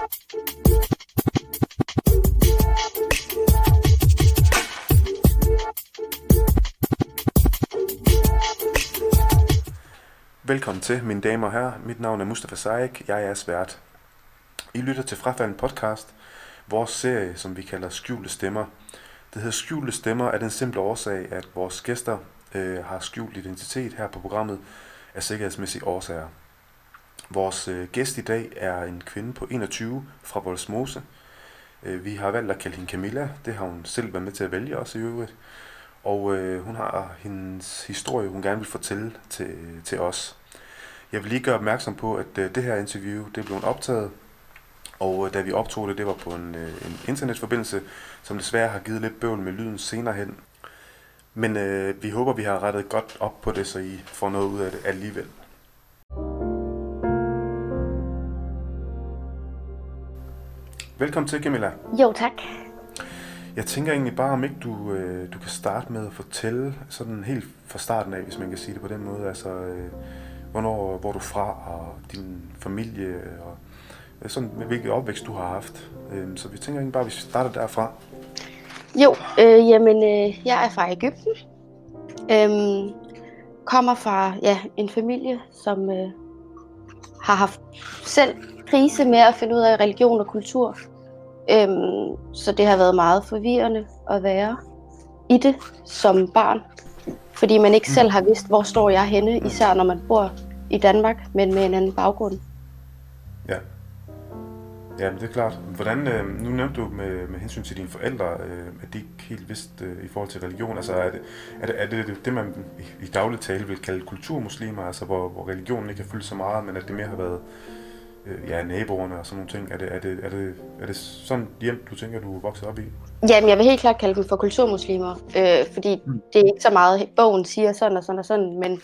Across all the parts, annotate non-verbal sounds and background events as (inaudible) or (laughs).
Velkommen til, mine damer og herrer. Mit navn er Mustafa Saik. Jeg er svært. I lytter til Frafalden podcast, vores serie, som vi kalder Skjulte Stemmer. Det hedder Skjulte Stemmer af den simple årsag, at vores gæster øh, har skjult identitet her på programmet af sikkerhedsmæssige årsager. Vores øh, gæst i dag er en kvinde på 21 fra Volsmose. Øh, vi har valgt at kalde hende Camilla. Det har hun selv været med til at vælge også i øvrigt. Og øh, hun har hendes historie, hun gerne vil fortælle til, til os. Jeg vil lige gøre opmærksom på, at øh, det her interview det blev optaget, og øh, da vi optog det, det var på en, øh, en internetforbindelse, som desværre har givet lidt bøvl med lyden senere hen. Men øh, vi håber, vi har rettet godt op på det, så I får noget ud af det alligevel. Velkommen til, Camilla. Jo, tak. Jeg tænker egentlig bare, om ikke du, øh, du kan starte med at fortælle sådan helt fra starten af, hvis man kan sige det på den måde. Altså, øh, hvornår, hvor du er fra, og din familie, og øh, sådan, hvilket opvækst du har haft. Øh, så vi tænker egentlig bare, at vi starter derfra. Jo, øh, jamen, øh, jeg er fra Ægypten. Øhm, kommer fra ja, en familie, som øh, har haft selv krise med at finde ud af religion og kultur. Øhm, så det har været meget forvirrende at være i det som barn. Fordi man ikke selv har vidst, hvor står jeg henne, især når man bor i Danmark, men med en anden baggrund. Ja. Ja, men det er klart. Hvordan, øh, nu nævnte du med, med hensyn til dine forældre, øh, at de ikke helt vidste øh, i forhold til religion. Altså er det er det, er det, det man i, i daglig tale vil kalde kulturmuslimer, altså hvor, hvor religionen ikke har fyldt så meget, men at det mere har været øh, ja, naboerne og sådan nogle ting. Er det, er, det, er, det, er det sådan hjem, du tænker, du er vokset op i? Jamen, jeg vil helt klart kalde dem for kulturmuslimer, øh, fordi mm. det er ikke så meget, bogen siger sådan og sådan og sådan, men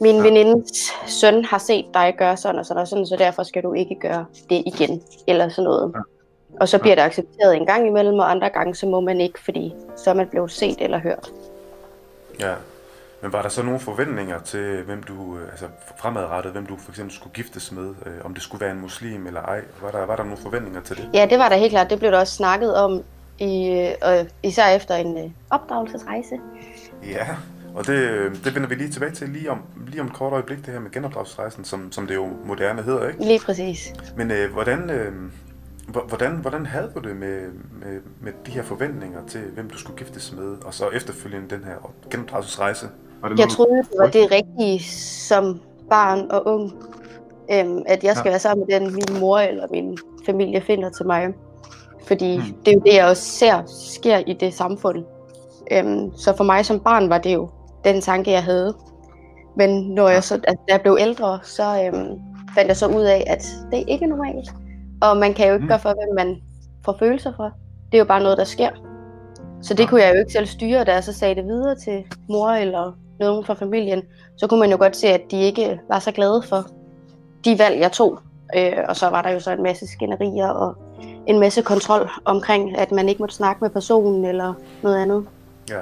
min ja. venindes søn har set dig gøre sådan og sådan og sådan, så derfor skal du ikke gøre det igen, eller sådan noget. Ja. Og så bliver det accepteret en gang imellem, og andre gange så må man ikke, fordi så er man blevet set eller hørt. Ja, men var der så nogle forventninger til, hvem du, øh, altså fremadrettet, hvem du for eksempel skulle giftes med, øh, om det skulle være en muslim eller ej? Var der, var der nogle forventninger til det? Ja, det var der helt klart. Det blev der også snakket om, i, øh, især efter en øh, opdragelsesrejse. Ja, og det, det vender vi lige tilbage til lige om, lige om et kort øjeblik, det her med genopdragelsesrejsen, som, som det jo moderne hedder, ikke? Lige præcis. Men øh, hvordan, øh, hvordan, hvordan havde du det med, med, med de her forventninger til, hvem du skulle giftes med, og så efterfølgende den her genopdragelsesrejse? Var det jeg troede, det var det rigtige som barn og ung, øhm, at jeg skal ja. være sammen med den, min mor eller min familie finder til mig. Fordi hmm. det er jo det, jeg også ser sker i det samfund. Øhm, så for mig som barn var det jo den tanke, jeg havde. Men når jeg så, altså, da jeg blev ældre, så øhm, fandt jeg så ud af, at det ikke er normalt. Og man kan jo ikke mm. gøre for, hvem man får følelser for. Det er jo bare noget, der sker. Så det ja. kunne jeg jo ikke selv styre, da jeg så sagde det videre til mor eller nogen fra familien. Så kunne man jo godt se, at de ikke var så glade for de valg, jeg tog. Øh, og så var der jo så en masse skænderier og en masse kontrol omkring, at man ikke måtte snakke med personen eller noget andet. Ja.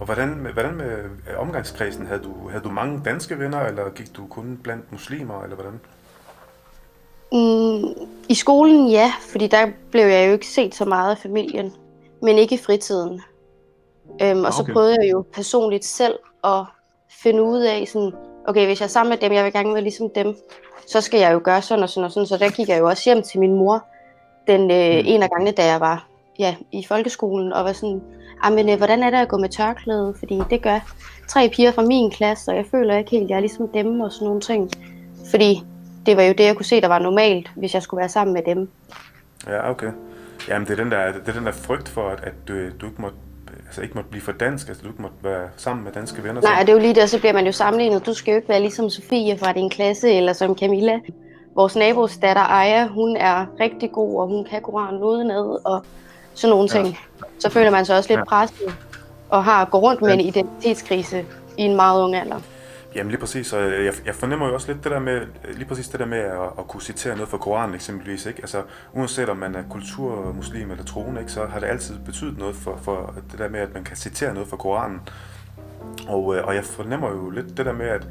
Og hvordan, hvordan med øh, omgangskredsen? Havde du, havde du mange danske venner, eller gik du kun blandt muslimer, eller hvordan? Mm, I skolen ja, fordi der blev jeg jo ikke set så meget af familien, men ikke i fritiden. Øhm, og okay. så prøvede jeg jo personligt selv at finde ud af, sådan, okay, hvis jeg er sammen med dem, jeg vil gerne være ligesom dem, så skal jeg jo gøre sådan og sådan og sådan. Så der gik jeg jo også hjem til min mor den øh, mm. en af gangene, da jeg var ja, i folkeskolen, og var sådan, men øh, hvordan er det at gå med tørklæde? Fordi det gør tre piger fra min klasse, og jeg føler ikke helt, jeg er ligesom dem og sådan nogle ting. Fordi det var jo det, jeg kunne se, der var normalt, hvis jeg skulle være sammen med dem. Ja, okay. Jamen, det er den der, det er den der frygt for, at, at du, du ikke måtte altså ikke måtte blive for dansk, altså du ikke måtte være sammen med danske venner. Nej, det er jo lige der, så bliver man jo sammenlignet. Du skal jo ikke være ligesom Sofie fra din klasse, eller som Camilla. Vores nabos datter Aya, hun er rigtig god, og hun kan Koranen udenad, og sådan nogle ting. Ja. Så føler man sig også lidt ja. presset, og har gået rundt med en identitetskrise i en meget ung alder. Jamen lige præcis, og øh, jeg, jeg fornemmer jo også lidt det der med, øh, lige præcis det der med at, at kunne citere noget fra Koranen eksempelvis, ikke? Altså uanset om man er kulturmuslim eller troende, ikke, så har det altid betydet noget for, for det der med, at man kan citere noget fra Koranen. Og, øh, og jeg fornemmer jo lidt det der med, at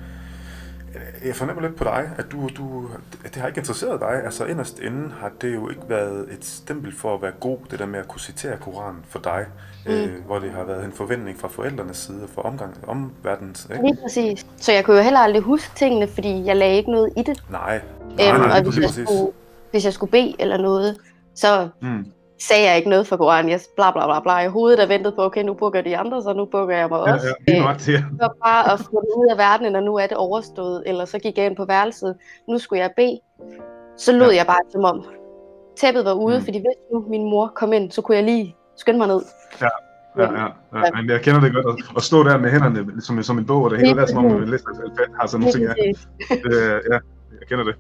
jeg fornemmer lidt på dig, at du, du, at det har ikke interesseret dig. Altså inderst inden har det jo ikke været et stempel for at være god, det der med at kunne citere Koranen for dig, mm. øh, hvor det har været en forventning fra forældrenes side og fra omgang, omverdens. Ikke? Lige præcis. Så jeg kunne jo heller aldrig huske tingene, fordi jeg lagde ikke noget i det. Nej, nej, Øhm, nej, og hvis jeg, præcis. skulle, hvis jeg skulle bede eller noget, så Mm. Sagde jeg ikke noget for Koranen. Jeg bla bla bla bla i hovedet og ventede på, okay, nu bukker de andre, så nu bukker jeg mig Ja, også. ja, Øh, nok. Det var bare at få det ud af verdenen, og nu er det overstået. Eller så gik jeg ind på værelset, nu skulle jeg bede. Så lød Ja. jeg bare som om tæppet var ude, Mm. fordi hvis nu min mor kom ind, så kunne jeg lige skynde mig ned. Ja, ja, ja. Men jeg kender det godt. At, at stå der med hænderne som, som en bog, og det hele der, som om man læser alfabet, har sådan nogle ting. Ja, ja, jeg kender det.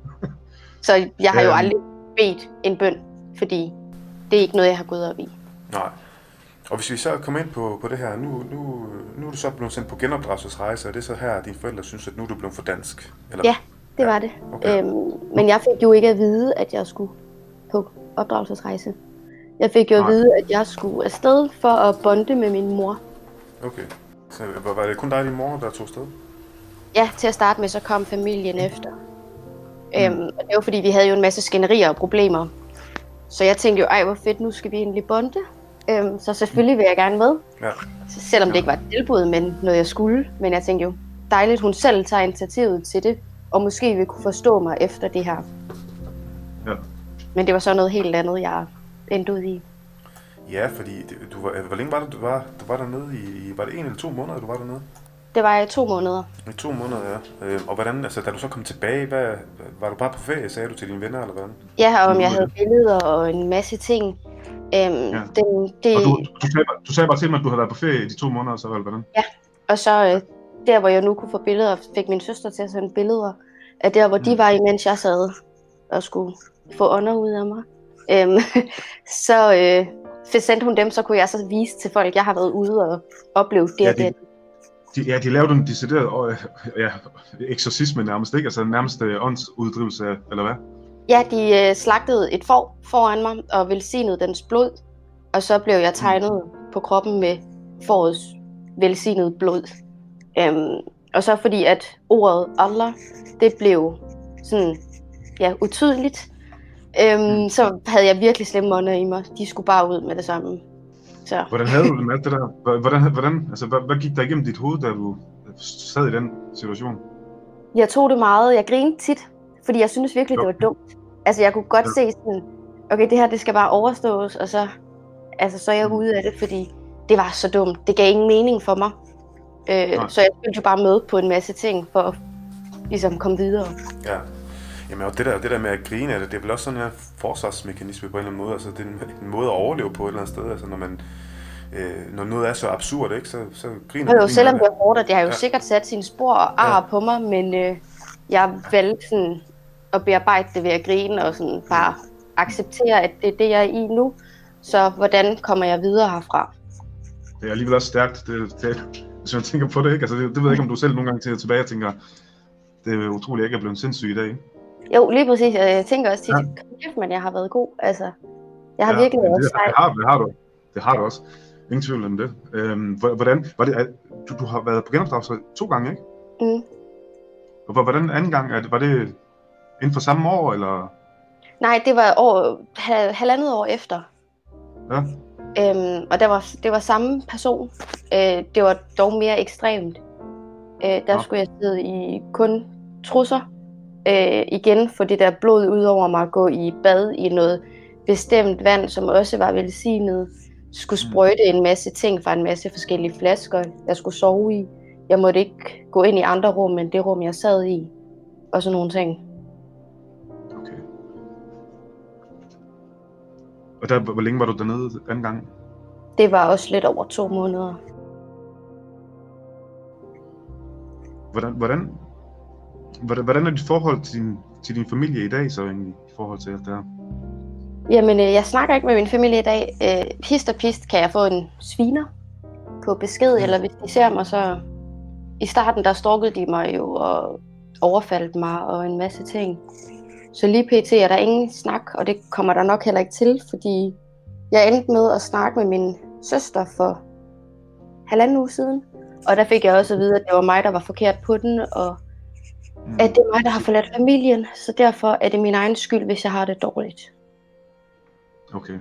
Så jeg har jo aldrig bedt en bøn, fordi det er ikke noget, jeg har gået op i. Nej. Og hvis vi så kommer ind på, på det her, nu, nu, nu er du så blevet sendt på genopdragelsesrejse, og det er så her, at dine forældre synes, at nu er du blevet for dansk. Eller? Ja, det Ja, var det. okay. Øhm, men jeg fik jo ikke at vide, at jeg skulle på opdragelsesrejse. Jeg fik jo at Nej. vide, at jeg skulle afsted for at bonde med min mor. Okay. Så var det kun dig og din mor, der tog sted? Ja, til at starte med, så kom familien efter. Øhm, og det var fordi, vi havde jo en masse skænderier og problemer. Så jeg tænkte jo, ej hvor fedt, nu skal vi endelig bonde. Øhm, så selvfølgelig vil jeg gerne med. Ja. Selvom det ikke var et tilbud, men noget jeg skulle. Men jeg tænkte jo, dejligt, hun selv tager initiativet til det. Og måske vil kunne forstå mig efter det her. Ja. Men det var så noget helt andet, jeg endte ud i. Ja, fordi du var, hvor længe var det, du var, du var dernede i- var det en eller to måneder, du var dernede? Det var i to måneder. I to måneder, ja. Øh, og hvordan, altså da du så kom tilbage, hvad, var du bare på ferie, sagde du til dine venner, eller hvordan? Ja, og om jeg havde billeder og en masse ting. Øhm, Ja. ja. den, det, Og du, du, sagde, bare- du sagde bare til mig, at du havde været på ferie i de to måneder, så eller hvordan? Og så øh, der, hvor jeg nu kunne få billeder, fik min søster til at sende billeder af der, hvor de Mm. var, imens jeg sad og skulle få ånder ud af mig. Øhm, (laughs) så øh, sendte hun dem, så kunne jeg så vise til folk, jeg har været ude og oplevet det Ja, og de- det. De, ja, de lavede en decideret ja, eksorcisme nærmest, ikke? Altså nærmest øh, åndsuddrivelse, eller hvad? Ja, de øh, slagtede et får foran mig og velsignede dens blod. Og så blev jeg tegnet på kroppen med forets velsignede blod. Øhm, og så fordi at ordet Allah, det blev sådan, ja, utydeligt. Øhm, så havde jeg virkelig slemme ånder i mig. De skulle bare ud med det samme. Så Hvordan havde du det med alt det der? Hvordan, hvordan, altså, hvad, hvad gik der igennem dit hoved, da du sad i den situation? jeg tog det meget. Jeg grinede tit, fordi jeg synes virkelig, det var dumt. Altså jeg kunne godt Ja. se sådan, okay, det her, det skal bare overstås, og så, altså, så er jeg ude af det, fordi det var så dumt. Det gav ingen mening for mig. Øh, Nej. så jeg spillede jo bare med på en masse ting, for at ligesom komme videre. Ja. Jamen, og det der, det der med at grine af det, det er vel også sådan en forsvarsmekanisme på en eller anden måde. Altså, det er en, en måde at overleve på et eller andet sted. Altså, når man, øh, når noget er så absurd, ikke, så, så griner Og jo, man selvom det er hårdt, og det har jo Ja. sikkert sat sine spor og ar ja. på mig, men øh, jeg valgte sådan at bearbejde det ved at grine og sådan bare acceptere, at det er det, jeg er i nu. Så hvordan kommer jeg videre herfra? Det er alligevel også stærkt, det, det, hvis man tænker på det, ikke? Altså, det, det ved jeg ikke, om du selv nogle gange tænker tilbage og tænker, det er utroligt, at jeg ikke er blevet sindssyg i dag. ikke? Jo, lige præcis. og Jeg tænker også tit, Ja. ja. kæft, men jeg har været god. Altså, jeg har Ja, virkelig været det, sej. det, har, det har du. Det har du også. Ingen tvivl om det. Øhm, hvor- hvordan, var det du, du har været på genopdragelse to gange, ikke? Mm. Og hvor- hvordan anden gang? Er det, var det inden for samme år, eller? Nej, det var år, hal- halvandet år efter. Ja. Øhm, og der var, det var samme person. Øh, det var dog mere ekstremt. Øh, der Nå. skulle jeg sidde i kun trusser. Øh, igen få det der blod ud over mig, gå i bad i noget bestemt vand, som også var velsignet. Skulle Mm. sprøjte en masse ting fra en masse forskellige flasker, jeg skulle sove i. Jeg måtte ikke gå ind i andre rum, end det rum, jeg sad i. Og sådan nogle ting. Okay. Og der, hvor længe var du dernede anden gang? Det var også lidt over to måneder. Hvordan, hvordan, hvordan, er dit forhold til din, til din familie i dag så egentlig, i forhold til alt det her? Jamen, øh, jeg snakker ikke med min familie i dag. Øh, hist og pist kan jeg få en sviner på besked, eller hvis de ser mig, så... I starten, der stalkede de mig jo og overfaldt mig og en masse ting. Så lige pt. er der ingen snak, og det kommer der nok heller ikke til, fordi jeg endte med at snakke med min søster for halvanden uge siden. Og der fik jeg også at vide, at det var mig, der var forkert på den, og mm. at det er mig, der har forladt familien, så derfor er det min egen skyld, hvis jeg har det dårligt. Okay.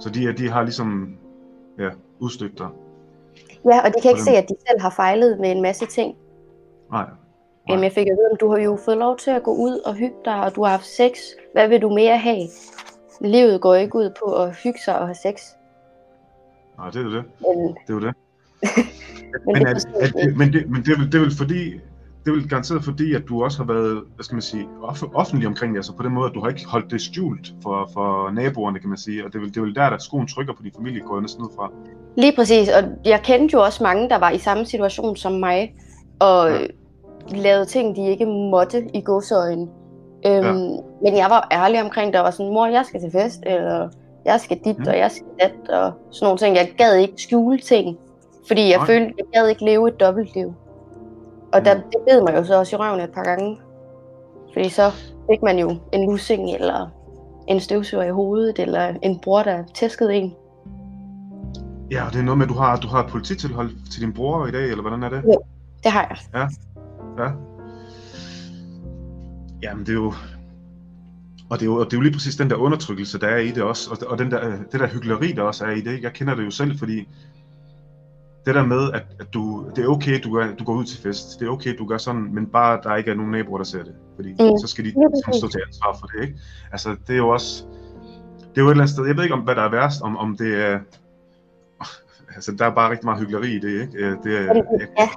Så de, de har ligesom ja, udstødt dig? Ja, og de kan ikke se, at de selv har fejlet med en masse ting. Nej. Jamen, jeg fik at vide, du har jo fået lov til at gå ud og hygge dig, og du har haft sex. Hvad vil du mere have? Livet går ikke ud på at hygge sig og have sex. Nej, det er jo det. Men, det er jo det. (laughs) men, men, det, er, det, men, det, men det, er vel, det er vel fordi, det er vel garanteret fordi, at du også har været, hvad skal man sige, off, offentlig omkring det, altså på den måde, at du har ikke holdt det skjult for, for naboerne, kan man sige, og det er, vel, det er vel der, der skoen trykker på din familie, går jeg næsten ud fra. Lige præcis, og jeg kendte jo også mange, der var i samme situation som mig, og ja. lavede ting, de ikke måtte i godsøjen. Øhm, ja. Men jeg var ærlig omkring det, og var sådan, mor, jeg skal til fest, eller jeg skal dit, mm. og jeg skal dat, og sådan nogle ting. Jeg gad ikke skjule ting, fordi jeg Nej. følte, jeg gad ikke leve et dobbeltliv. Og der, det bed mig jo så også i røven et par gange. Fordi så fik man jo en lussing, eller en støvsuger i hovedet, eller en bror, der tæskede en. Ja, og det er noget med, at du har, du har et polititilhold til din bror i dag, eller hvordan er det? Ja, det har jeg. Ja, ja. Jamen, det er jo... Og det, er jo, og det er jo lige præcis den der undertrykkelse, der er i det også, og, og den der, det der hyggeleri, der også er i det. Jeg kender det jo selv, fordi det der med, at, at du, det er okay, du, gør, du går ud til fest, det er okay, du gør sådan, men bare der ikke er nogen naboer, der ser det, fordi mm. så skal de ligesom stå til ansvar for det, ikke? Altså, det er jo også, det er jo et eller andet sted, jeg ved ikke, om hvad der er værst, om, om det er, (laughs) altså, der er bare rigtig meget hyggeleri i det, ikke? Øh, det er, jeg, ja,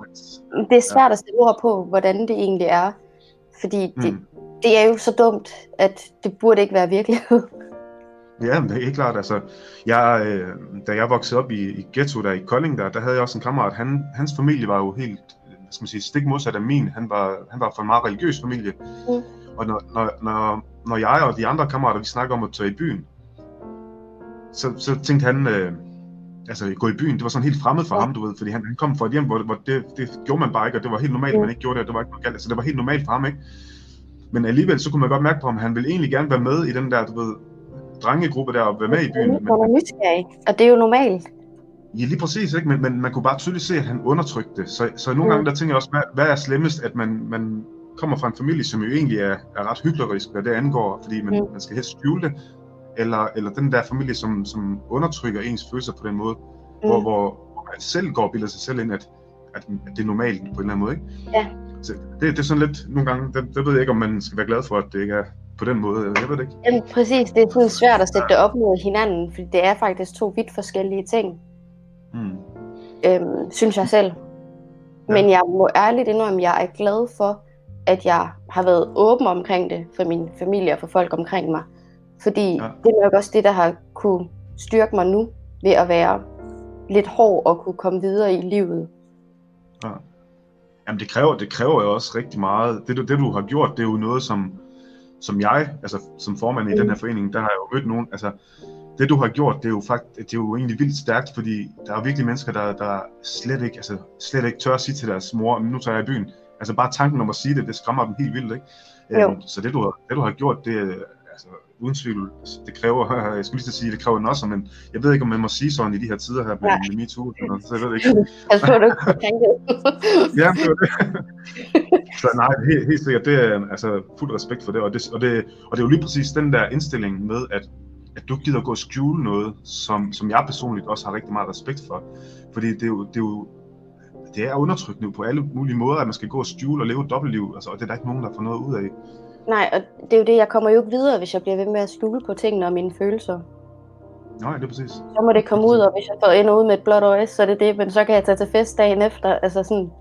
det er svært at sætte ord på, hvordan det egentlig er, fordi det, mm. det er jo så dumt, at det burde ikke være virkelighed. Ja, det er helt klart. Altså, jeg, øh, da jeg voksede op i, i ghetto der i Kolding, der, der havde jeg også en kammerat. Han, hans familie var jo helt hvad skal man sige, stik modsat af min. Han var, han var fra en meget religiøs familie. Mm. Og når, når, når, når jeg og de andre kammerater, vi snakker om at tage i byen, så, så tænkte han, øh, altså gå i byen, det var sådan helt fremmed for ja. ham, du ved, fordi han, han kom fra et hjem, hvor, hvor det, det gjorde man bare ikke, og det var helt normalt, at man ikke gjorde det, og det var ikke noget galt, altså det var helt normalt for ham, ikke? Men alligevel, så kunne man godt mærke på ham, at han ville egentlig gerne være med i den der, du ved, drengegruppe der og være med i byen. Men, man er nysgerrig, og det er jo normalt. Ja, lige præcis, ikke? Men, men man kunne bare tydeligt se, at han undertrykte det. Så, så nogle mm. gange der tænker jeg også, hvad, hvad er slemmest, at man, man kommer fra en familie, som jo egentlig er, er ret hyggelig, hvad det angår, fordi man, mm. man skal helst skjule det, eller, eller den der familie, som, som undertrykker ens følelser på den måde, mm. hvor, hvor, man selv går og bilder sig selv ind, at, at, at det er normalt på en eller anden måde. Ikke? Ja. Så det, det er sådan lidt, nogle gange, det, det ved jeg ikke, om man skal være glad for, at det ikke er på den måde. Jeg ved det ikke. Jamen, præcis, det er sådan svært at sætte det op mod hinanden, fordi det er faktisk to vidt forskellige ting. Mm. Øhm, synes jeg selv. Ja. Men jeg må ærligt indrømme, at jeg er glad for, at jeg har været åben omkring det for min familie og for folk omkring mig. Fordi ja. det er nok også det, der har kunne styrke mig nu ved at være lidt hård og kunne komme videre i livet. Ja. Jamen det kræver, det kræver jo også rigtig meget. Det, det du har gjort, det er jo noget, som, som jeg, altså som formand i mm. den her forening, der har jeg jo mødt nogen, altså det du har gjort, det er jo faktisk, det er jo egentlig vildt stærkt, fordi der er virkelig mennesker, der, der slet ikke, altså slet ikke tør at sige til deres mor, nu tager jeg i byen. Altså bare tanken om at sige det, det skræmmer dem helt vildt, ikke? Jo. Um, så det du, har, det du har gjort, det, altså, uden tvivl, det kræver, (laughs) jeg skulle lige sige, det kræver også, men jeg ved ikke, om man må sige sådan i de her tider her med, med MeToo, så jeg ved ikke. (laughs) Jeg tror, du (laughs) Ja, det var det. så nej, helt, helt sikkert, det er altså fuld respekt for det, og det, og det, og det er jo lige præcis den der indstilling med, at, at du gider gå og skjule noget, som, som jeg personligt også har rigtig meget respekt for, fordi det er jo, det er jo det er undertrykkende på alle mulige måder, at man skal gå og skjule og leve et dobbeltliv, altså, og det er der ikke nogen, der får noget ud af. Nej, og det er jo det, jeg kommer jo ikke videre, hvis jeg bliver ved med at skjule på tingene og mine følelser. Nej, det er præcis. Så må det komme ud, og hvis jeg får ender ud med et blåt øje, så er det det, men så kan jeg tage til fest dagen efter, altså sådan...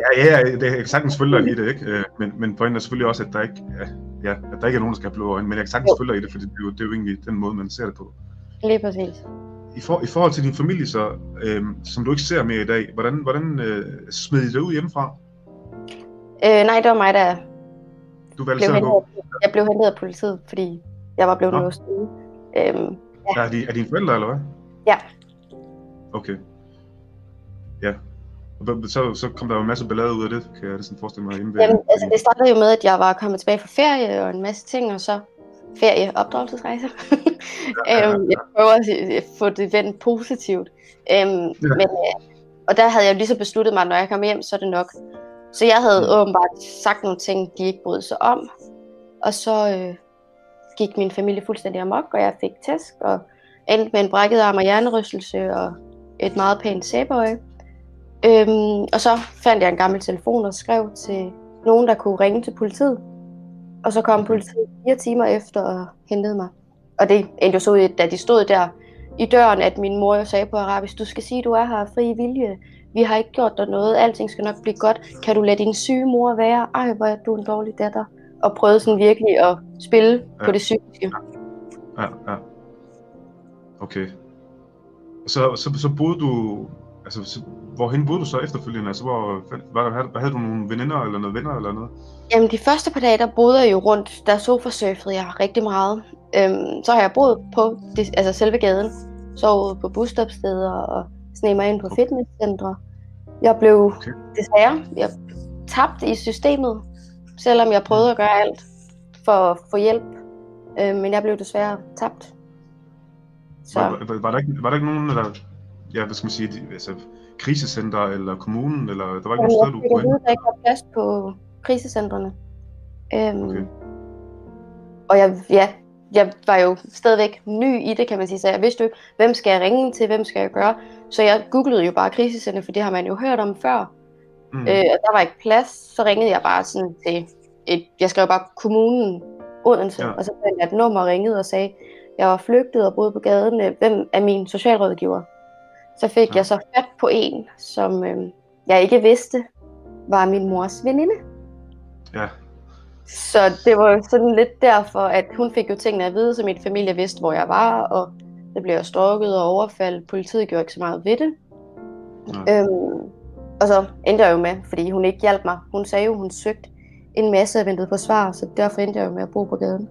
ja, ja, det er sagtens følge dig i det, ikke? Øh, men, men pointen er selvfølgelig også, at der ikke, ja, at der ikke er nogen, der skal have blå øjne, men jeg kan sagtens følge dig i det, for det er, jo, det er jo egentlig den måde, man ser det på. Lige præcis. I, for, I forhold til din familie så, øh, som du ikke ser mere i dag, hvordan, hvordan øh, smed I det ud hjemmefra? Øh, nej, det var mig, der du valgte selv at gå? Jeg blev hentet af politiet, fordi jeg var blevet låst ude. Øhm, ja. Er, de, er dine forældre, eller hvad? Ja. Okay. Ja. Så, så kom der jo en masse ballade ud af det, kan jeg sådan forestille mig. Inden Jamen, altså, det startede jo med, at jeg var kommet tilbage fra ferie og en masse ting, og så ferie, opdragelsesrejse. Ja, ja, ja. øhm, jeg prøver at få det vendt positivt. Øhm, ja. men, øh, og der havde jeg lige så besluttet mig, at når jeg kommer hjem, så er det nok. Så jeg havde mm. åbenbart sagt nogle ting, de ikke brød sig om. Og så øh, gik min familie fuldstændig amok, og jeg fik tæsk, og endte med en brækket arm og hjernerystelse, og et meget pænt sæbeøje. Øhm, og så fandt jeg en gammel telefon og skrev til nogen, der kunne ringe til politiet. Og så kom politiet fire timer efter og hentede mig. Og det endte jo så ud, da de stod der i døren, at min mor jo sagde på arabisk, du skal sige, du er her fri vilje. Vi har ikke gjort dig noget. Alting skal nok blive godt. Kan du lade din syge mor være? Ej, hvor er du en dårlig datter. Og prøvede sådan virkelig at spille ja. på det psykiske. Ja, ja. Okay. Så, så, så boede du, altså, så, hvorhen boede du så efterfølgende? Altså, hvor, var, havde, havde du nogle veninder eller noget venner eller noget? Jamen, de første par dage, der boede jeg jo rundt, der sofasurfede jeg rigtig meget. Øhm, så har jeg boet på det, altså selve gaden, sovet på busstopsteder og sne mig ind på fitnesscentre. Jeg blev okay. desværre jeg tabt i systemet, selvom jeg prøvede at gøre alt for at få hjælp. Øh, men jeg blev desværre tabt. Så. Var, var, var, der ikke, var der ikke nogen, der, ja, hvad skal man sige, altså, krisecenter eller kommunen, eller der var ikke nogen steder, du kunne Jeg ikke var plads på krisecentrene. Øhm, okay. Og jeg, ja, jeg var jo stadigvæk ny i det, kan man sige, så jeg vidste jo ikke, hvem skal jeg ringe til, hvem skal jeg gøre. Så jeg googlede jo bare krisecenter, for det har man jo hørt om før. Mm. Øh, og der var ikke plads, så ringede jeg bare sådan til et, jeg skrev bare kommunen Odense, ja. og så fandt jeg et nummer og ringede og sagde, jeg var flygtet og boede på gaden, hvem er min socialrådgiver? Så fik ja. jeg så fat på en, som øh, jeg ikke vidste, var min mors veninde. Ja. Så det var sådan lidt derfor, at hun fik jo tingene at vide, så min familie vidste, hvor jeg var, og det blev stalket og overfaldt. Politiet gjorde ikke så meget ved det. Ja. Øhm, og så endte jeg jo med, fordi hun ikke hjalp mig. Hun sagde jo, hun søgte en masse og ventede på svar, så derfor endte jeg jo med at bo på gaden.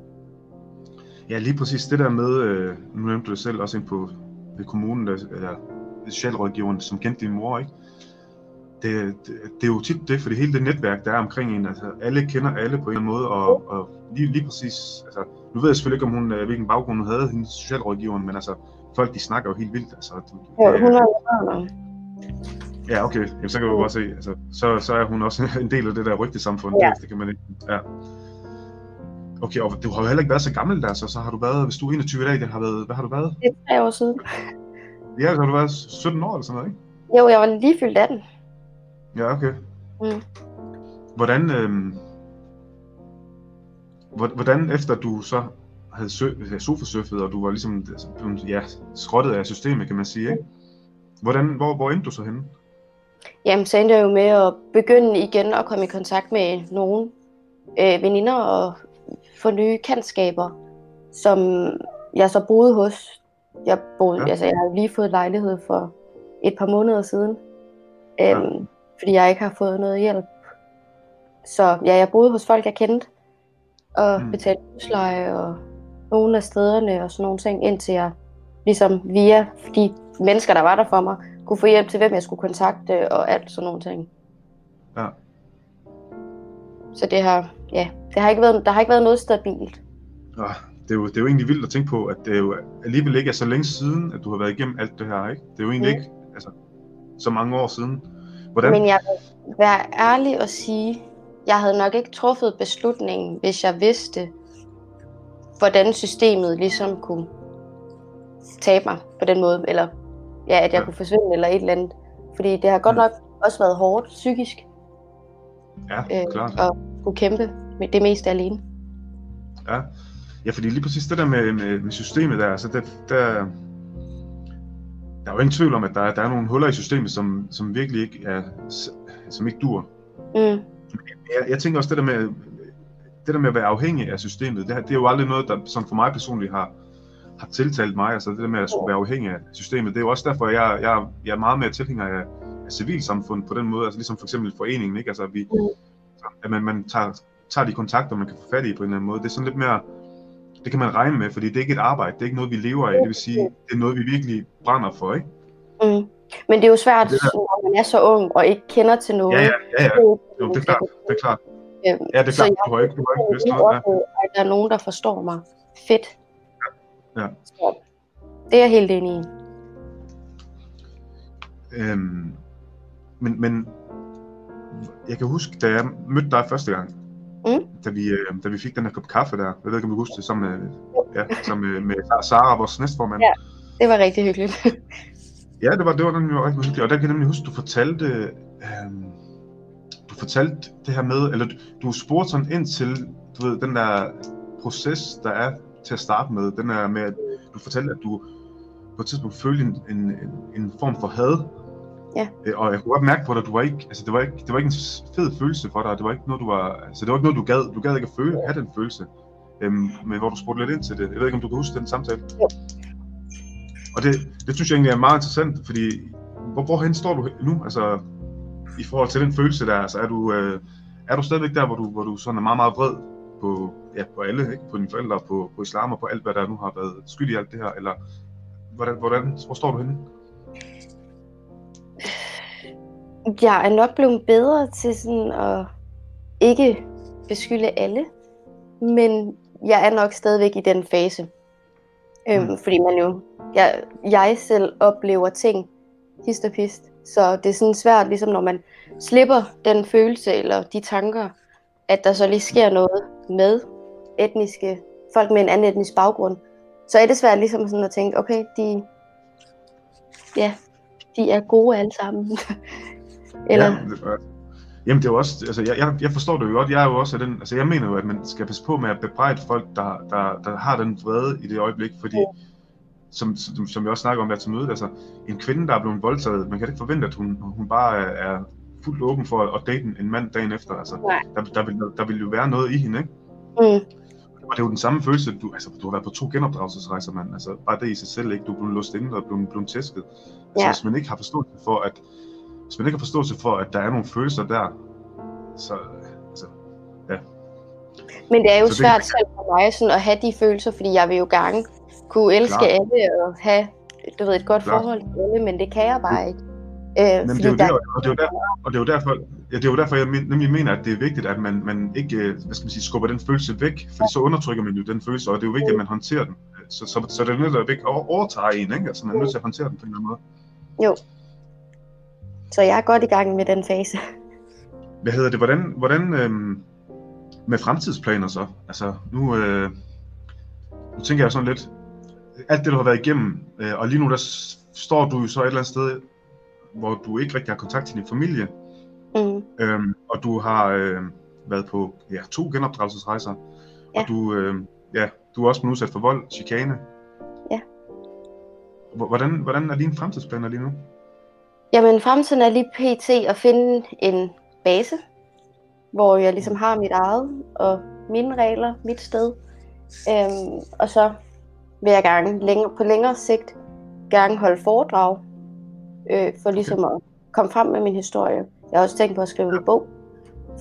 Ja, lige præcis det der med, øh, nu nævnte du det selv også ind på ved kommunen, der, eller socialrådgiveren, som kendte din mor, ikke? Det, det, det er jo tit det, fordi hele det netværk, der er omkring en, altså alle kender alle på en eller anden måde, og, og lige, lige præcis, altså nu ved jeg selvfølgelig ikke, om hun, øh, hvilken baggrund hun havde, hendes socialrådgiveren, men altså folk, de snakker jo helt vildt, altså. Ja, hun er Ja, okay. Jamen, så kan du bare se, altså, så, så er hun også (laughs) en del af det der rygtesamfund. Ja. Det, det kan man ikke. Ja. Okay, og du har jo heller ikke været så gammel der, så, så har du været, hvis du er 21 i dag, det har været, hvad har du været? Det er tre år siden. Ja, så har du været 17 år eller sådan noget, ikke? Jo, jeg var lige fyldt 18. Ja, okay. Mm. Hvordan, øh, hvordan efter du så havde sofasurfet, og du var ligesom ja, skrottet af systemet, kan man sige, ikke? Hvordan, hvor, hvor endte du så henne? Jamen, så endte jeg jo med at begynde igen at komme i kontakt med nogle øh, veninder og få nye kendskaber, som jeg så boede hos. Jeg, boede, ja. altså, jeg har lige fået lejlighed for et par måneder siden, øhm, ja. fordi jeg ikke har fået noget hjælp. Så ja, jeg boede hos folk, jeg kendte, og mm. betalte husleje og nogle af stederne og sådan nogle ting, indtil jeg ligesom via de mennesker, der var der for mig, kunne få hjælp til, hvem jeg skulle kontakte og alt sådan nogle ting. Ja. Så det har, ja, det har ikke været, der har ikke været noget stabilt. Ja, det er, jo, det er jo egentlig vildt at tænke på, at det jo alligevel ikke er så længe siden, at du har været igennem alt det her, ikke? Det er jo egentlig mm. ikke altså, så mange år siden. Hvordan? Men jeg vil være ærlig og sige, jeg havde nok ikke truffet beslutningen, hvis jeg vidste, hvordan systemet ligesom kunne tabe mig på den måde, eller ja, at jeg ja. kunne forsvinde eller et eller andet. Fordi det har godt nok også været hårdt psykisk. Ja, øh, klart. Og kunne kæmpe med det meste alene. Ja, ja fordi lige præcis det der med, med, med systemet der, altså det, der, der er jo ingen tvivl om, at der, der er nogle huller i systemet, som, som virkelig ikke er, som ikke dur. Mm. Jeg, jeg tænker også det der med, det der med at være afhængig af systemet, det, det er jo aldrig noget, der som for mig personligt har, har tiltalt mig, altså det der med at skulle være afhængig af systemet, det er jo også derfor, jeg, jeg, jeg er meget mere tilhænger af, af civilsamfundet på den måde, altså ligesom for eksempel foreningen, ikke? Altså at, vi, mm. at man, man tager, tager de kontakter, man kan få fat i på en eller anden måde. Det er sådan lidt mere, det kan man regne med, fordi det er ikke et arbejde, det er ikke noget, vi lever af, det vil sige, det er noget, vi virkelig brænder for, ikke? Mm. Men det er jo svært, det når man er så ung og ikke kender til noget. Ja, ja, ja, ja. Jo, det er klart, det er klart. Øhm, ja, det er klart, du har ikke, du har ikke vidst noget. Ja. at der er nogen, der forstår mig. Fedt. Ja. Så det er jeg helt enig i. Øhm, men, men jeg kan huske, da jeg mødte dig første gang, Mm. da, vi, øh, da vi fik den her kop kaffe der, jeg ved ikke, om du kan huske det, sammen med, ja, sammen med, med Sara, vores næstformand. Ja. Det var rigtig hyggeligt. (laughs) Ja, det var, det var nemlig rigtig hyggeligt, og der kan jeg nemlig huske, du fortalte, øh, du fortalte det her med, eller du, du spurgte sådan ind til, du ved, den der proces, der er til at starte med, den er med, at du fortalte, at du på et tidspunkt følte en, en, en, en form for had. Ja. Øh, Og jeg kunne godt mærke på dig, at du var ikke, altså det var ikke, det var ikke en fed følelse for dig, det var ikke noget, du var, altså det var ikke noget, du gad, du gad ikke at føle, have den følelse, øhm, men hvor du spurgte lidt ind til det. Jeg ved ikke, om du kan huske den samtale? Jo. Og det, det synes jeg egentlig er meget interessant, fordi hvor, hvorhen står du nu, altså i forhold til den følelse der, altså er du, øh, er du stadigvæk der, hvor du, hvor du sådan er meget, meget vred på, ja, på alle, ikke? på dine forældre, på, på islam og på alt, hvad der nu har været skyld i alt det her, eller hvordan, hvordan, hvor står du henne? Jeg er nok blevet bedre til sådan at ikke beskylde alle, men jeg er nok stadigvæk i den fase. Øhm, Mm. fordi man jo, jeg, jeg selv oplever ting hist og pist, så det er sådan svært, ligesom når man slipper den følelse eller de tanker, at der så lige sker noget med etniske, folk med en anden etnisk baggrund. Så er det svært ligesom sådan at tænke, okay, de, ja, de er gode alle sammen. (laughs) eller, Ja, det, jamen det er jo også, altså jeg, jeg, jeg forstår det jo godt, jeg er jo også af den, altså jeg mener jo, at man skal passe på med at bebrejde folk, der, der, der har den vrede i det øjeblik, fordi som, som, som jeg også snakker om der til mødet, altså en kvinde, der er blevet voldtaget, man kan ikke forvente, at hun, hun bare er, fuldt åben for at, at date en, mand dagen efter, altså Nej. der, der, vil, der vil jo være noget i hende, ikke? mm, Og det er jo den samme følelse, du, altså, du har været på to genopdragelsesrejser, mand. Altså, bare det i sig selv, ikke? Du er blevet låst inde og blevet, blevet tæsket. Altså, Ja. hvis man ikke har forståelse for, at hvis man ikke har forståelse for, at der er nogle følelser der, så, altså, Men det er jo Så det- svært selv for mig sådan at have de følelser, fordi jeg vil jo gerne kunne elske Klart. alle og have du ved, et godt Klart. forhold til alle, men det kan jeg bare ikke. Øh, men fordi det er jo der, og det er jo der, og det er jo derfor, ja, det er jo derfor, jeg men, nemlig mener, at det er vigtigt, at man, man ikke, øh, hvad skal man sige, skubber den følelse væk, fordi så undertrykker man jo den følelse, og det er jo vigtigt, at man håndterer den. Så, så, så det er nødt til at ikke over- overtage en, ikke? Altså, man er nødt til at håndtere den på en eller anden måde. jo. Så jeg er godt i gang med den fase. Hvad hedder det? Hvordan, hvordan øhm, med fremtidsplaner så? Altså, nu, øh, nu tænker jeg sådan lidt, alt det, du har været igennem, øh, og lige nu der står du jo så et eller andet sted, hvor du ikke rigtig har kontakt til din familie, Mm. øhm, og du har øh, været på ja, to genopdragelsesrejser, Ja. og du, øh, ja, du er også blevet udsat for vold, chikane. Ja. Hvor- Hvordan, hvordan er dine fremtidsplaner lige nu? Jamen, fremtiden er lige pt. at finde en base, hvor jeg ligesom har mit eget og mine regler, mit sted. Øhm, og så vil jeg gerne længere, på længere sigt gerne holde foredrag, øh, for ligesom at komme frem med min historie. Jeg har også tænkt på at skrive en bog,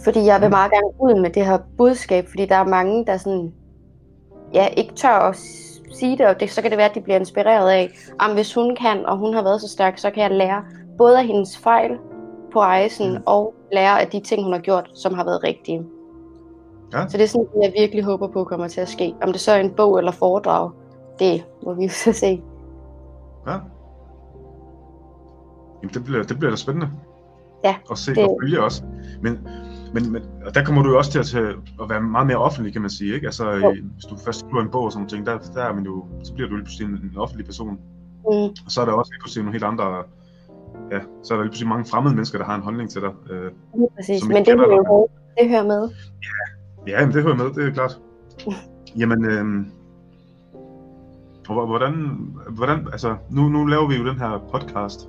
fordi jeg vil Mm. meget gerne ud med det her budskab, fordi der er mange, der sådan, ja, ikke tør at sige det, og det, så kan det være, at de bliver inspireret af, at hvis hun kan, og hun har været så stærk, så kan jeg lære både af hendes fejl på rejsen, Mm. og lære af de ting, hun har gjort, som har været rigtige. Ja. Så det er sådan, jeg virkelig håber på kommer til at ske. Om det så er en bog eller foredrag, det må vi jo så se. Ja. Jamen, det bliver, det bliver da spændende. Ja, Og se det- og følge også. Men, men, men og der kommer du jo også til at, til at være meget mere offentlig, kan man sige. Ikke? Altså, Jo. hvis du først skriver en bog og sådan nogle ting, der, der er man jo, så bliver du lige pludselig en, en offentlig person. Mm, Og så er der også lige pludselig nogle helt andre, ja, så er der lige pludselig mange fremmede mennesker, der har en holdning til dig. Øh, lige præcis. Men det jo håbe, det hører med. ja, jamen, det hører med, det er klart. (laughs) Jamen, øh, hvordan, hvordan, altså, nu, nu laver vi jo den her podcast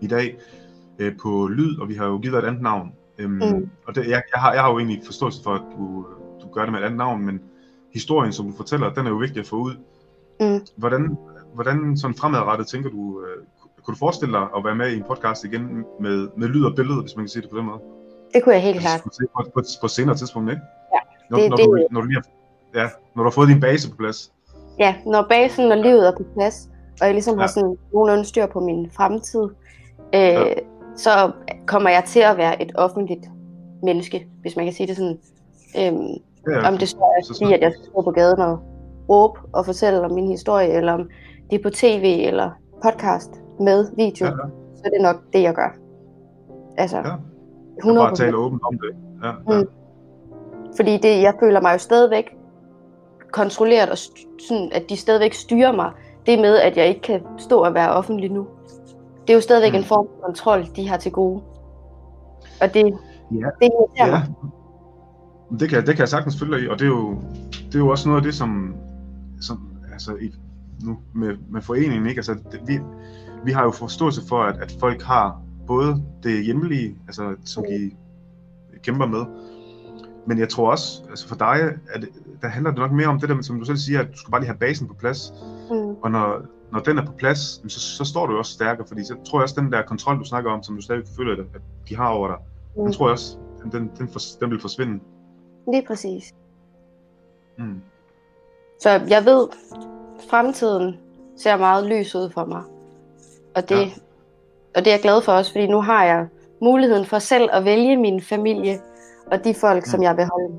i dag øh, på lyd, og vi har jo givet et andet navn. Øhm, Mm. Og det, jeg, jeg, har, jeg har jo egentlig forståelse for, at du, du gør det med et andet navn, men historien, som du fortæller, den er jo vigtig at få ud. Mm. Hvordan, hvordan sådan fremadrettet tænker du, øh, kunne du forestille dig at være med i en podcast igen med, med lyd og billede, hvis man kan sige det på den måde? Det kunne jeg helt klart. Altså, på, på, på et senere tidspunkt, ikke? Ja, Når, det- når, det- du, når, du lige har, ja, når du har fået din base på plads. Ja, når basen og livet er på plads, og jeg ligesom Ja. har sådan nogenlunde styr på min fremtid, øh, Ja. så kommer jeg til at være et offentligt menneske, hvis man kan sige det sådan. Øhm, Ja, om det så er fordi, at jeg skal stå på gaden og råbe og fortælle om min historie, eller om det er på tv eller podcast med video, Ja, ja, så er det nok det, jeg gør. Altså, Ja. ja. 100%. Bare tale åbent om det. Ja, ja. Mm. Fordi det, jeg føler mig jo stadigvæk kontrolleret, og sådan, at de stadigvæk styrer mig. Det med, at jeg ikke kan stå og være offentlig nu. Det er jo stadigvæk mm. en form for kontrol, de har til gode. Og det, ja. det er ja. Det kan, det kan jeg sagtens følge dig i, og det er jo, det er jo også noget af det, som, som altså i, nu med, med foreningen, ikke? Altså, det, vi, vi har jo forståelse for, at, at folk har både det hjemlige, altså, som de kæmper med, men jeg tror også, altså for dig, at der handler det nok mere om det der, som du selv siger, at du skal bare lige have basen på plads. Mm. Og når, når den er på plads, så, så står du også stærkere, fordi så tror jeg også, den der kontrol, du snakker om, som du stadig føler, at de har over dig, mm. den tror jeg også, den, den, den, for, den vil forsvinde. Lige præcis. Mm. Så jeg ved, fremtiden ser meget lys ud for mig. Og det, ja. og det er jeg glad for også, fordi nu har jeg muligheden for selv at vælge min familie, og de folk, mm. som jeg vil holde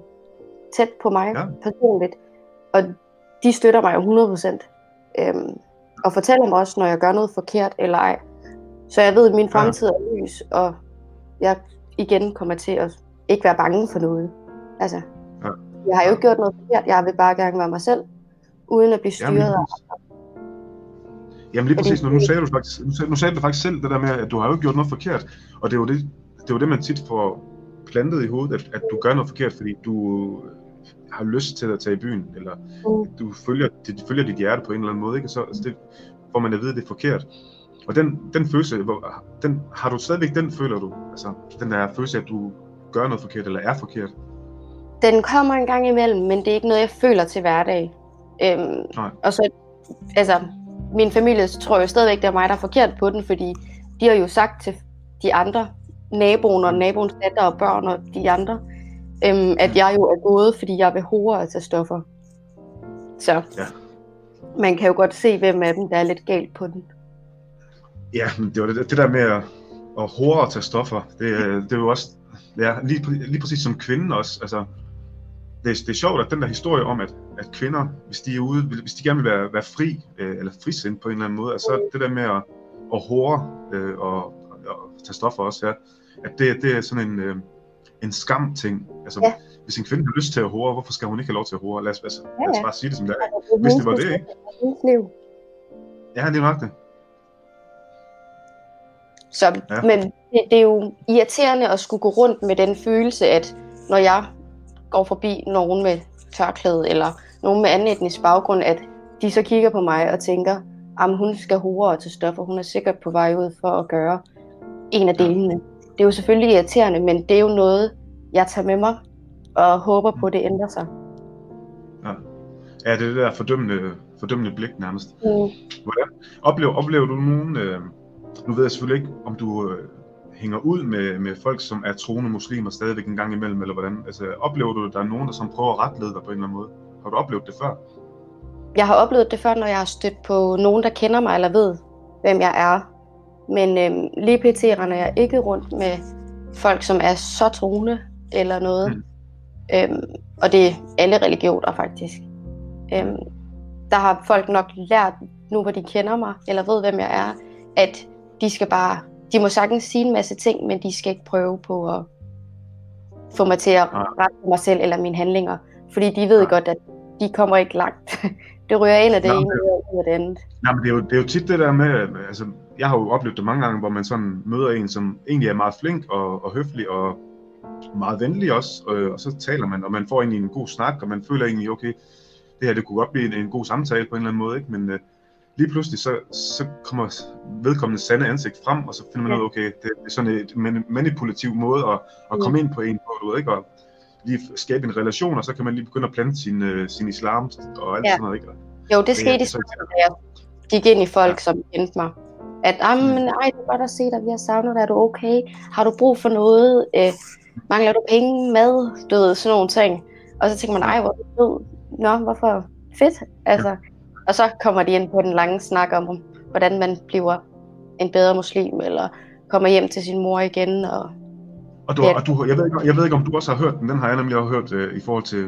tæt på mig ja. personligt. Og de støtter mig jo 100%. Øhm, og fortæller mig også, når jeg gør noget forkert eller ej. Så jeg ved, at min fremtid er lys, og jeg igen kommer til at ikke være bange for noget. Altså, ja. jeg har jo ikke gjort noget forkert, jeg vil bare gerne være mig selv, uden at blive styret Jamen, af Jamen lige præcis, nu, nu, sagde du faktisk, nu, sagde, nu sagde du faktisk selv det der med, at du har jo ikke gjort noget forkert, og det er jo det, det, er jo det man tit får plantet i hovedet, at, at du gør noget forkert, fordi du har lyst til at tage i byen, eller mm. du følger, du følger dit hjerte på en eller anden måde, ikke? Så altså det får man at vide, at det er forkert. Og den, den følelse, den, har du stadigvæk den, føler du? Altså, den der følelse, at du gør noget forkert, eller er forkert? Den kommer en gang imellem, men det er ikke noget, jeg føler til hverdag. Øhm, Nej. Og så, altså, min familie tror jo stadigvæk, det er mig, der er forkert på den, fordi de har jo sagt til de andre, naboen og naboens datter og børn og de andre, øhm, at jeg jo er gået, fordi jeg vil hore at tage stoffer. Så ja. man kan jo godt se, hvem af dem, der er lidt galt på den. Ja, men det var det, det der med at, at hore og tage stoffer, det, det er jo også, ja, lige, lige præcis som kvinden også, altså, det, det er sjovt, at den der historie om, at, at kvinder, hvis de er ude, hvis de gerne vil være, være fri, øh, eller frisind på en eller anden måde, altså det der med at, at hore øh, og, og tage stoffer også, ja, at det, det er sådan en, øh, en skam ting. Altså, ja. hvis en kvinde har lyst til at hore, hvorfor skal hun ikke have lov til at hore? Lad os, altså, ja, ja. lad os bare sige det som det er. Hvis det var det, ikke? Ja, det er nok det. Så, ja. Men det, det er jo irriterende at skulle gå rundt med den følelse, at når jeg går forbi nogen med tørklæde, eller nogen med anden etnisk baggrund, at de så kigger på mig og tænker, at hun skal hore til stoffer, hun er sikkert på vej ud for at gøre en af delene. Det er jo selvfølgelig irriterende, men det er jo noget, jeg tager med mig, og håber på, at det ændrer sig. Ja, ja det er det der fordømmende, fordømmende blik nærmest. Mm. Hvordan, oplever, oplever du nogen, øh, nu ved jeg selvfølgelig ikke, om du øh, hænger ud med, med folk, som er troende muslimer stadigvæk en gang imellem, eller hvordan? Altså, oplever du, at der er nogen, der som prøver at retlede dig på en eller anden måde? Har du oplevet det før? Jeg har oplevet det før, når jeg har stødt på nogen, der kender mig eller ved, hvem jeg er. Men øhm, lige pt. render jeg ikke rundt med folk, som er så troende eller noget. Mm. Øhm, og det er alle religioner faktisk. Øhm, der har folk nok lært, nu hvor de kender mig, eller ved, hvem jeg er, at de skal bare de må sagtens sige en masse ting, men de skal ikke prøve på at få mig til at rette mig selv eller mine handlinger. Fordi de ved ja. godt, at de kommer ikke langt. (laughs) det ryger ind af det ene og det andet. Nej, men det er, jo, det er jo tit det der med, altså, jeg har jo oplevet det mange gange, hvor man sådan møder en, som egentlig er meget flink og, og høflig og meget venlig også, og, og så taler man, og man får egentlig en god snak, og man føler egentlig, okay, det her det kunne godt blive en, en god samtale på en eller anden måde, ikke? men øh, lige pludselig så, så kommer vedkommende sande ansigt frem, og så finder man ud af, okay, det, er sådan et manipulativ måde at, at komme ind på en på, du ved ikke, og lige skabe en relation, og så kan man lige begynde at plante sin, uh, sin islam og alt ja. sådan noget, ikke? Jo, det skete i da jeg gik ind i folk, ja. som kendte mig. At, mm. men ej, det er godt at se dig, vi har savnet dig, er du okay? Har du brug for noget? Øh, mangler du penge, mad? Du ved, sådan nogle ting. Og så tænker man, ej, hvor er du Nå, hvorfor? Fedt, altså. Ja. Og så kommer de ind på den lange snak om, hvordan man bliver en bedre muslim, eller kommer hjem til sin mor igen. Og, og, du, og du, jeg, ved ikke, jeg ved ikke, om du også har hørt den. Den har jeg nemlig også hørt uh, i forhold til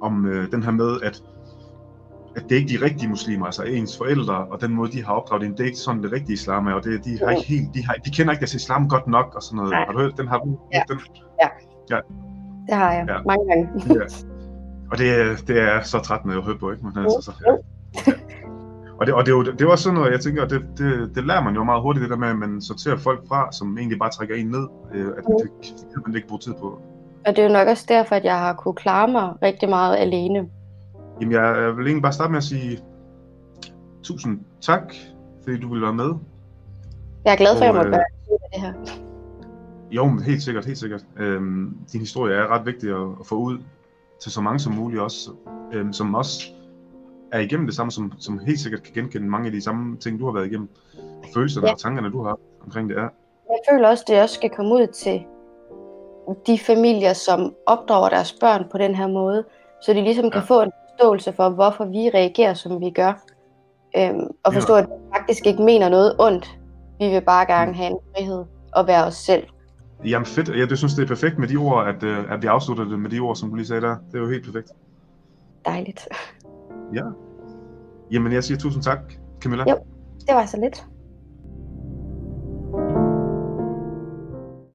om uh, den her med, at at det er ikke de rigtige muslimer, altså ens forældre og den måde, de har opdraget det er ikke sådan det rigtige islam er, og det, de, har ikke helt, de, har, de kender ikke deres islam godt nok og sådan noget. Nej. Har du hørt, den har du? Ja. Den, Det har jeg Ja. ja. mange gange. ja. Og det, er- det er så træt med at høre på, ikke? Men altså, så, ja. Ja. Og, det, og det, er jo, det også sådan noget, jeg tænker, det, det, det lærer man jo meget hurtigt, det der med, at man sorterer folk fra, som egentlig bare trækker en ned, øh, at Mm. det, det kan man ikke bruge tid på. Og det er jo nok også derfor, at jeg har kunne klare mig rigtig meget alene. Jamen, jeg, jeg vil egentlig bare starte med at sige tusind tak, fordi du ville være med. Jeg er glad for, at jeg Og, måtte øh, være med det her. Jo, men helt sikkert, helt sikkert. Øhm, din historie er ret vigtig at, at få ud til så mange som muligt også, øhm, som også er igennem det samme, som, som helt sikkert kan genkende mange af de samme ting, du har været igennem. Følelserne Ja. og tankerne, du har omkring det er. Jeg føler også, at det også skal komme ud til de familier, som opdrager deres børn på den her måde, så de ligesom kan Ja. få en forståelse for, hvorfor vi reagerer, som vi gør. Øhm, og Ja. forstå, at vi faktisk ikke mener noget ondt. Vi vil bare gerne Mm. have en frihed og være os selv. Jamen fedt, jeg det synes, det er perfekt med de ord, at, øh, at vi afslutter det med de ord, som du lige sagde der. Det er jo helt perfekt. Dejligt. Ja. Jamen, jeg siger tusind tak, Camilla. Jo. Det var så lidt.